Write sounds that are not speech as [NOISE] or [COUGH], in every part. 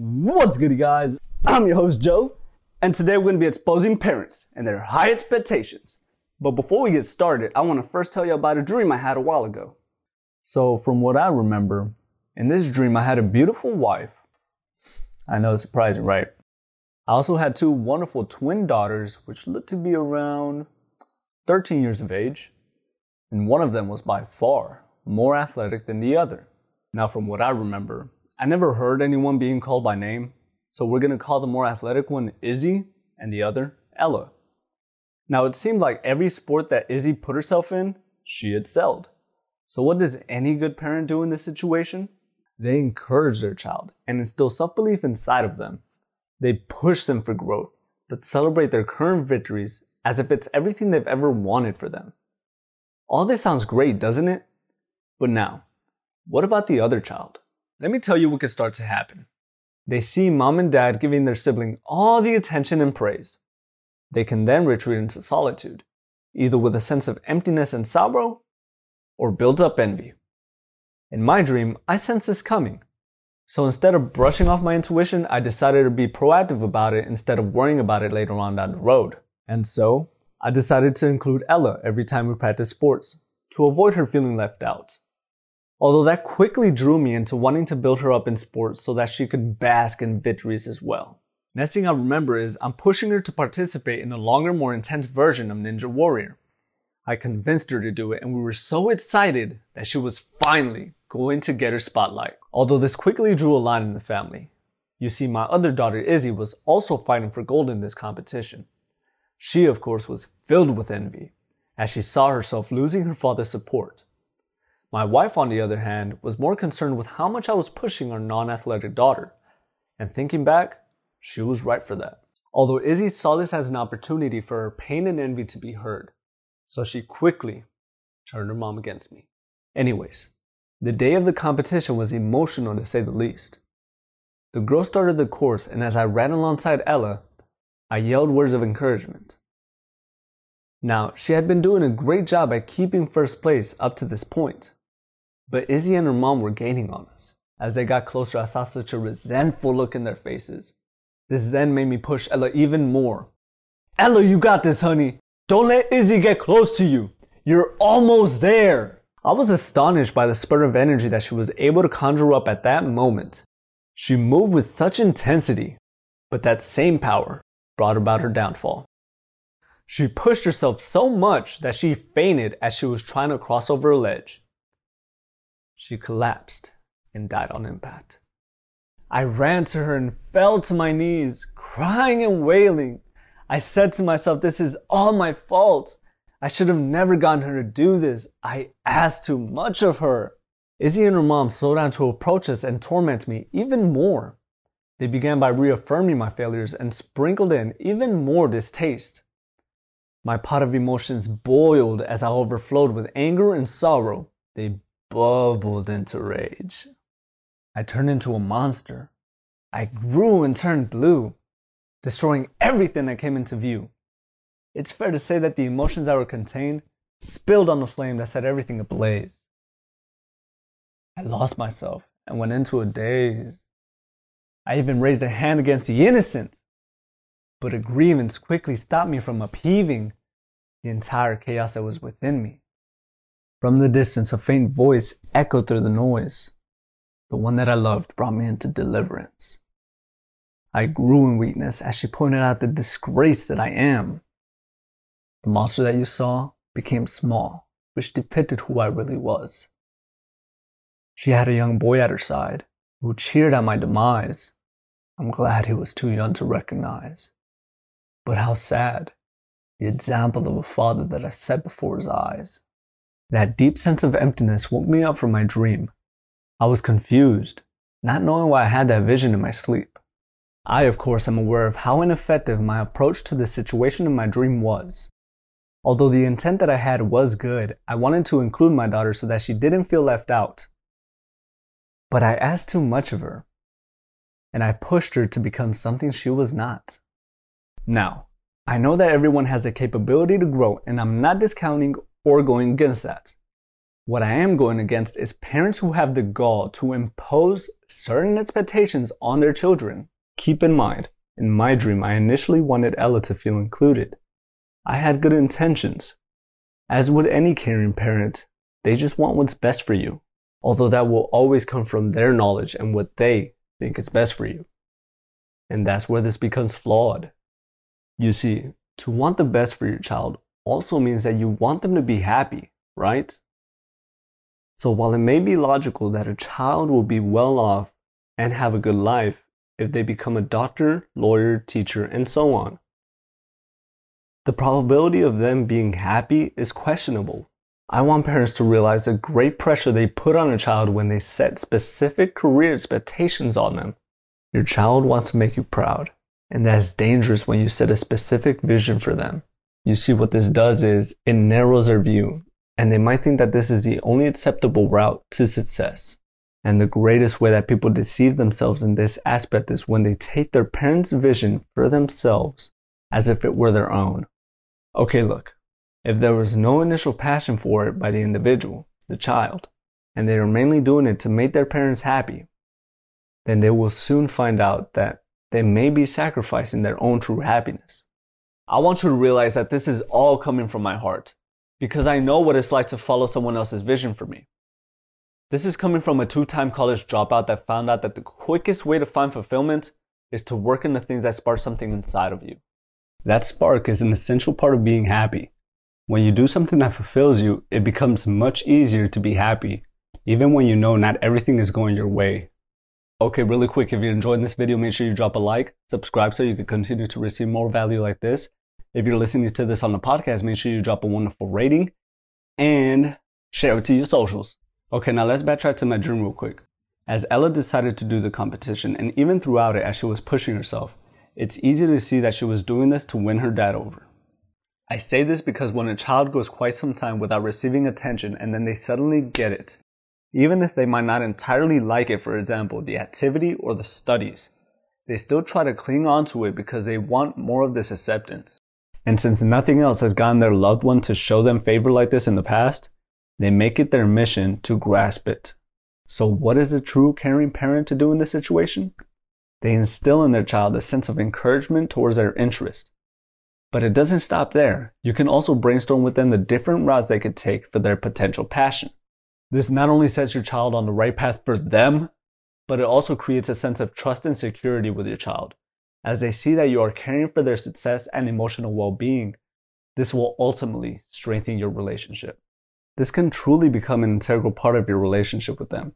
What's good, guys? I'm your host, Joe, and today we're going to be exposing parents and their high expectations. But before we get started, I want to first tell you about a dream I had a while ago. So, from what I remember, in this dream, I had a beautiful wife. I know it's surprising, right? I also had two wonderful twin daughters, which looked to be around 13 years of age, and one of them was by far more athletic than the other. Now, from what I remember, I never heard anyone being called by name, so we're gonna call the more athletic one Izzy and the other Ella. Now, it seemed like every sport that Izzy put herself in, she excelled. So, what does any good parent do in this situation? They encourage their child and instill self belief inside of them. They push them for growth, but celebrate their current victories as if it's everything they've ever wanted for them. All this sounds great, doesn't it? But now, what about the other child? Let me tell you what could start to happen. They see mom and dad giving their sibling all the attention and praise. They can then retreat into solitude, either with a sense of emptiness and sorrow, or build up envy. In my dream, I sensed this coming. So instead of brushing off my intuition, I decided to be proactive about it instead of worrying about it later on down the road. And so, I decided to include Ella every time we practice sports, to avoid her feeling left out. Although that quickly drew me into wanting to build her up in sports so that she could bask in victories as well. Next thing I remember is I'm pushing her to participate in a longer, more intense version of Ninja Warrior. I convinced her to do it and we were so excited that she was finally going to get her spotlight. Although this quickly drew a line in the family. You see, my other daughter Izzy was also fighting for gold in this competition. She, of course, was filled with envy as she saw herself losing her father's support. My wife, on the other hand, was more concerned with how much I was pushing our non athletic daughter. And thinking back, she was right for that. Although Izzy saw this as an opportunity for her pain and envy to be heard, so she quickly turned her mom against me. Anyways, the day of the competition was emotional to say the least. The girl started the course, and as I ran alongside Ella, I yelled words of encouragement. Now, she had been doing a great job at keeping first place up to this point. But Izzy and her mom were gaining on us. As they got closer, I saw such a resentful look in their faces. This then made me push Ella even more. Ella, you got this, honey. Don't let Izzy get close to you. You're almost there. I was astonished by the spurt of energy that she was able to conjure up at that moment. She moved with such intensity, but that same power brought about her downfall. She pushed herself so much that she fainted as she was trying to cross over a ledge. She collapsed and died on impact. I ran to her and fell to my knees, crying and wailing. I said to myself, This is all my fault. I should have never gotten her to do this. I asked too much of her. Izzy and her mom slowed down to approach us and torment me even more. They began by reaffirming my failures and sprinkled in even more distaste. My pot of emotions boiled as I overflowed with anger and sorrow. They bubbled into rage. I turned into a monster. I grew and turned blue, destroying everything that came into view. It's fair to say that the emotions that were contained spilled on the flame that set everything ablaze. I lost myself and went into a daze. I even raised a hand against the innocent, but a grievance quickly stopped me from upheaving the entire chaos that was within me. From the distance, a faint voice echoed through the noise. The one that I loved brought me into deliverance. I grew in weakness as she pointed out the disgrace that I am. The monster that you saw became small, which depicted who I really was. She had a young boy at her side who cheered at my demise. I'm glad he was too young to recognize. But how sad, the example of a father that I set before his eyes. That deep sense of emptiness woke me up from my dream. I was confused, not knowing why I had that vision in my sleep. I, of course, am aware of how ineffective my approach to the situation in my dream was. Although the intent that I had was good, I wanted to include my daughter so that she didn't feel left out. But I asked too much of her, and I pushed her to become something she was not. Now, I know that everyone has the capability to grow, and I'm not discounting or going against that. What I am going against is parents who have the gall to impose certain expectations on their children. Keep in mind, in my dream, I initially wanted Ella to feel included. I had good intentions. As would any caring parent, they just want what's best for you, although that will always come from their knowledge and what they think is best for you. And that's where this becomes flawed. You see, to want the best for your child also means that you want them to be happy, right? So while it may be logical that a child will be well off and have a good life if they become a doctor, lawyer, teacher, and so on, the probability of them being happy is questionable. I want parents to realize the great pressure they put on a child when they set specific career expectations on them. Your child wants to make you proud, and that is dangerous when you set a specific vision for them. You see, what this does is it narrows their view and they might think that this is the only acceptable route to success. And the greatest way that people deceive themselves in this aspect is when they take their parents' vision for themselves as if it were their own. Okay, look, if there was no initial passion for it by the individual, the child, and they are mainly doing it to make their parents happy, then they will soon find out that they may be sacrificing their own true happiness. I want you to realize that this is all coming from my heart because I know what it's like to follow someone else's vision for me. This is coming from a two time college dropout that found out that the quickest way to find fulfillment is to work in the things that spark something inside of you. That spark is an essential part of being happy. When you do something that fulfills you, it becomes much easier to be happy, even when you know not everything is going your way. Okay, really quick, if you're enjoying this video, make sure you drop a like, subscribe so you can continue to receive more value like this, if you're listening to this on the podcast, make sure you drop a wonderful rating and share it to your socials. Okay, now let's backtrack to my dream real quick. As Ella decided to do the competition, and even throughout it as she was pushing herself, it's easy to see that she was doing this to win her dad over. I say this because when a child goes quite some time without receiving attention and then they suddenly get it, even if they might not entirely like it, for example, the activity or the studies, they still try to cling on to it because they want more of this acceptance. And since nothing else has gotten their loved one to show them favor like this in the past, they make it their mission to grasp it. So, what is a true caring parent to do in this situation? They instill in their child a sense of encouragement towards their interest. But it doesn't stop there. You can also brainstorm with them the different routes they could take for their potential passion. This not only sets your child on the right path for them, but it also creates a sense of trust and security with your child as they see that you are caring for their success and emotional well being, this will ultimately strengthen your relationship. This can truly become an integral part of your relationship with them.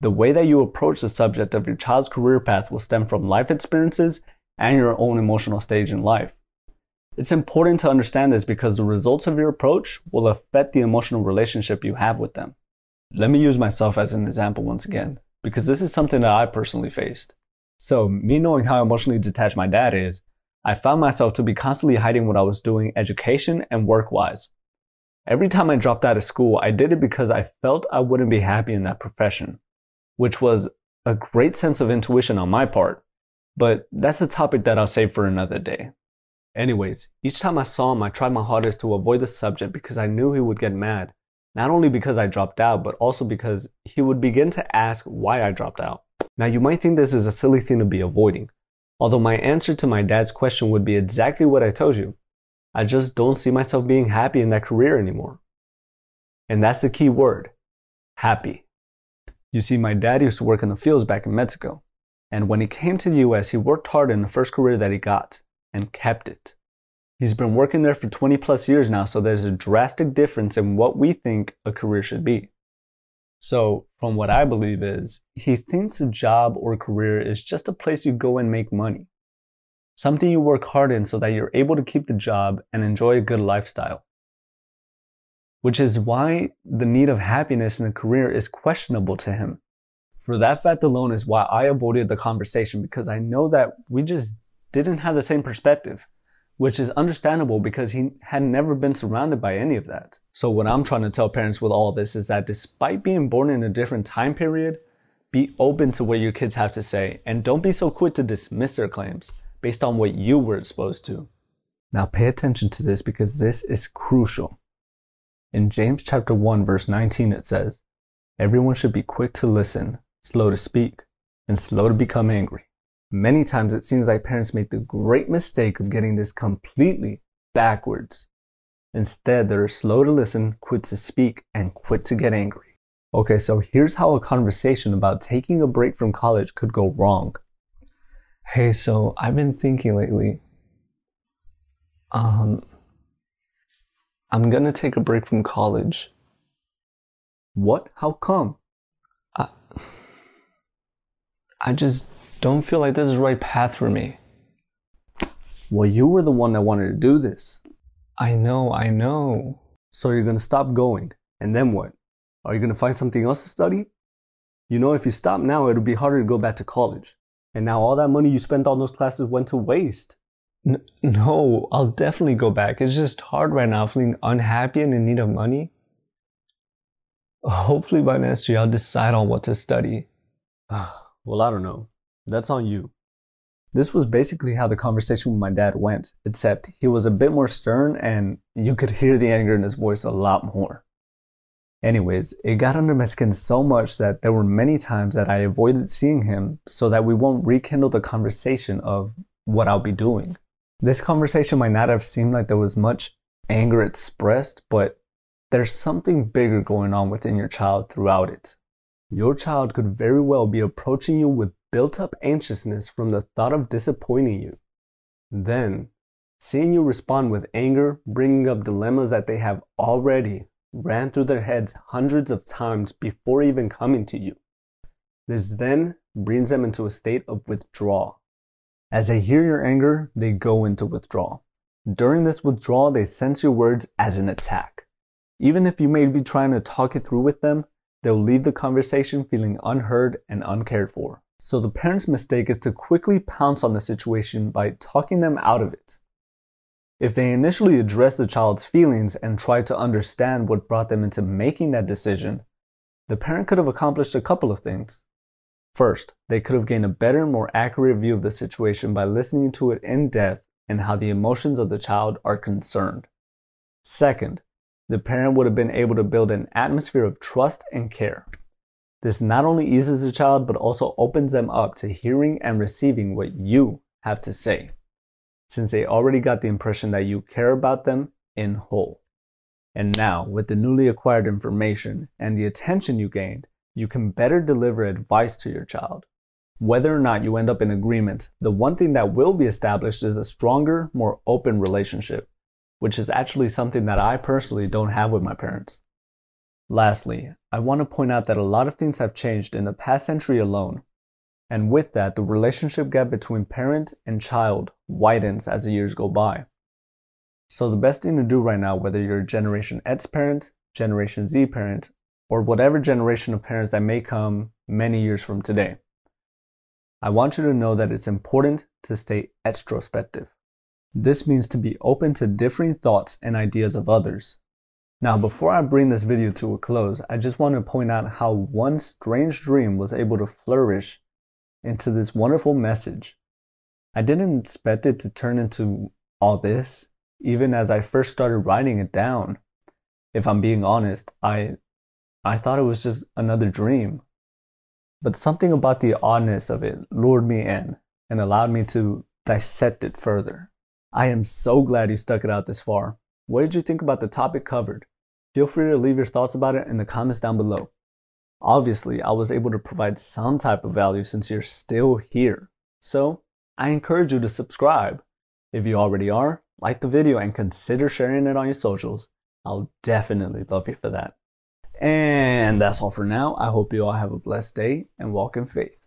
The way that you approach the subject of your child's career path will stem from life experiences and your own emotional stage in life. It's important to understand this because the results of your approach will affect the emotional relationship you have with them. Let me use myself as an example once again, because this is something that I personally faced. So, me knowing how emotionally detached my dad is, I found myself to be constantly hiding what I was doing education and work wise. Every time I dropped out of school, I did it because I felt I wouldn't be happy in that profession, which was a great sense of intuition on my part. But that's a topic that I'll save for another day. Anyways, each time I saw him, I tried my hardest to avoid the subject because I knew he would get mad. Not only because I dropped out, but also because he would begin to ask why I dropped out. Now, you might think this is a silly thing to be avoiding, although my answer to my dad's question would be exactly what I told you. I just don't see myself being happy in that career anymore. And that's the key word happy. You see, my dad used to work in the fields back in Mexico. And when he came to the US, he worked hard in the first career that he got and kept it. He's been working there for 20 plus years now, so there's a drastic difference in what we think a career should be. So, from what I believe is, he thinks a job or career is just a place you go and make money. Something you work hard in so that you're able to keep the job and enjoy a good lifestyle. Which is why the need of happiness in a career is questionable to him. For that fact alone is why I avoided the conversation because I know that we just didn't have the same perspective which is understandable because he had never been surrounded by any of that. So, what I'm trying to tell parents with all this is that despite being born in a different time period, be open to what your kids have to say and don't be so quick to dismiss their claims based on what you were exposed to. Now, pay attention to this because this is crucial. In James chapter 1 verse 19 it says, Everyone should be quick to listen, slow to speak, and slow to become angry. Many times it seems like parents make the great mistake of getting this completely backwards. Instead, they're slow to listen, quick to speak, and quick to get angry. Okay, so here's how a conversation about taking a break from college could go wrong. Hey, so I've been thinking lately. Um, I'm gonna take a break from college. What? How come? I, [SIGHS] I just don't feel like this is the right path for me. Well, you were the one that wanted to do this. I know, I know. So you're gonna stop going, and then what? Are you gonna find something else to study? You know, if you stop now, it'll be harder to go back to college. And now all that money you spent on those classes went to waste. N- no, I'll definitely go back. It's just hard right now, feeling unhappy and in need of money. Hopefully by next year, I'll decide on what to study. [SIGHS] well, I don't know. That's on you. This was basically how the conversation with my dad went, except he was a bit more stern and you could hear the anger in his voice a lot more. Anyways, it got under my skin so much that there were many times that I avoided seeing him so that we won't rekindle the conversation of what I'll be doing. This conversation might not have seemed like there was much anger expressed, but there's something bigger going on within your child throughout it. Your child could very well be approaching you with built up anxiousness from the thought of disappointing you. Then, seeing you respond with anger, bringing up dilemmas that they have already ran through their heads hundreds of times before even coming to you. This then brings them into a state of withdrawal. As they hear your anger, they go into withdrawal. During this withdrawal, they sense your words as an attack. Even if you may be trying to talk it through with them, they'll leave the conversation feeling unheard and uncared for. So the parent's mistake is to quickly pounce on the situation by talking them out of it. If they initially address the child's feelings and try to understand what brought them into making that decision, the parent could have accomplished a couple of things. First, they could have gained a better, more accurate view of the situation by listening to it in depth and how the emotions of the child are concerned. Second, the parent would have been able to build an atmosphere of trust and care. This not only eases the child, but also opens them up to hearing and receiving what you have to say, since they already got the impression that you care about them in whole. And now, with the newly acquired information and the attention you gained, you can better deliver advice to your child. Whether or not you end up in agreement, the one thing that will be established is a stronger, more open relationship, which is actually something that I personally don't have with my parents. Lastly, I want to point out that a lot of things have changed in the past century alone. And with that, the relationship gap between parent and child widens as the years go by. So the best thing to do right now, whether you're a Generation X parent, Generation Z parent, or whatever generation of parents that may come many years from today, I want you to know that it's important to stay extrospective. This means to be open to differing thoughts and ideas of others, now, before I bring this video to a close, I just want to point out how one strange dream was able to flourish into this wonderful message. I didn't expect it to turn into all this, even as I first started writing it down. If I'm being honest, I I thought it was just another dream. But something about the oddness of it lured me in and allowed me to dissect it further. I am so glad you stuck it out this far. What did you think about the topic covered? Feel free to leave your thoughts about it in the comments down below. Obviously, I was able to provide some type of value since you're still here. So, I encourage you to subscribe. If you already are, like the video and consider sharing it on your socials. I'll definitely love you for that. And that's all for now. I hope you all have a blessed day and walk in faith.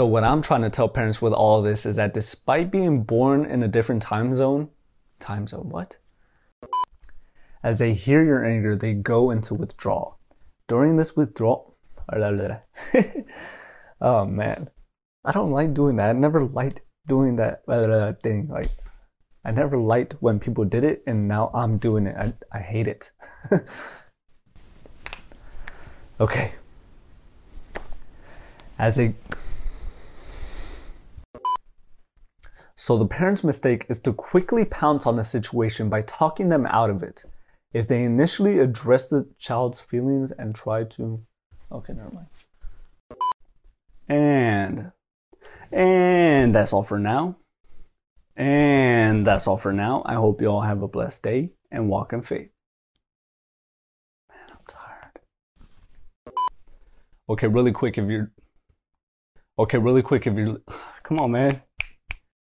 So, what I'm trying to tell parents with all this is that despite being born in a different time zone, time zone, what? As they hear your anger, they go into withdrawal. During this withdrawal, [LAUGHS] oh man, I don't like doing that. I never liked doing that thing. Like, I never liked when people did it, and now I'm doing it. I, I hate it. [LAUGHS] okay. As they So the parent's mistake is to quickly pounce on the situation by talking them out of it. If they initially address the child's feelings and try to. Okay, never mind. And. And that's all for now. And that's all for now. I hope you all have a blessed day and walk in faith. Man, I'm tired. Okay, really quick if you're. Okay, really quick if you're. [SIGHS] Come on, man.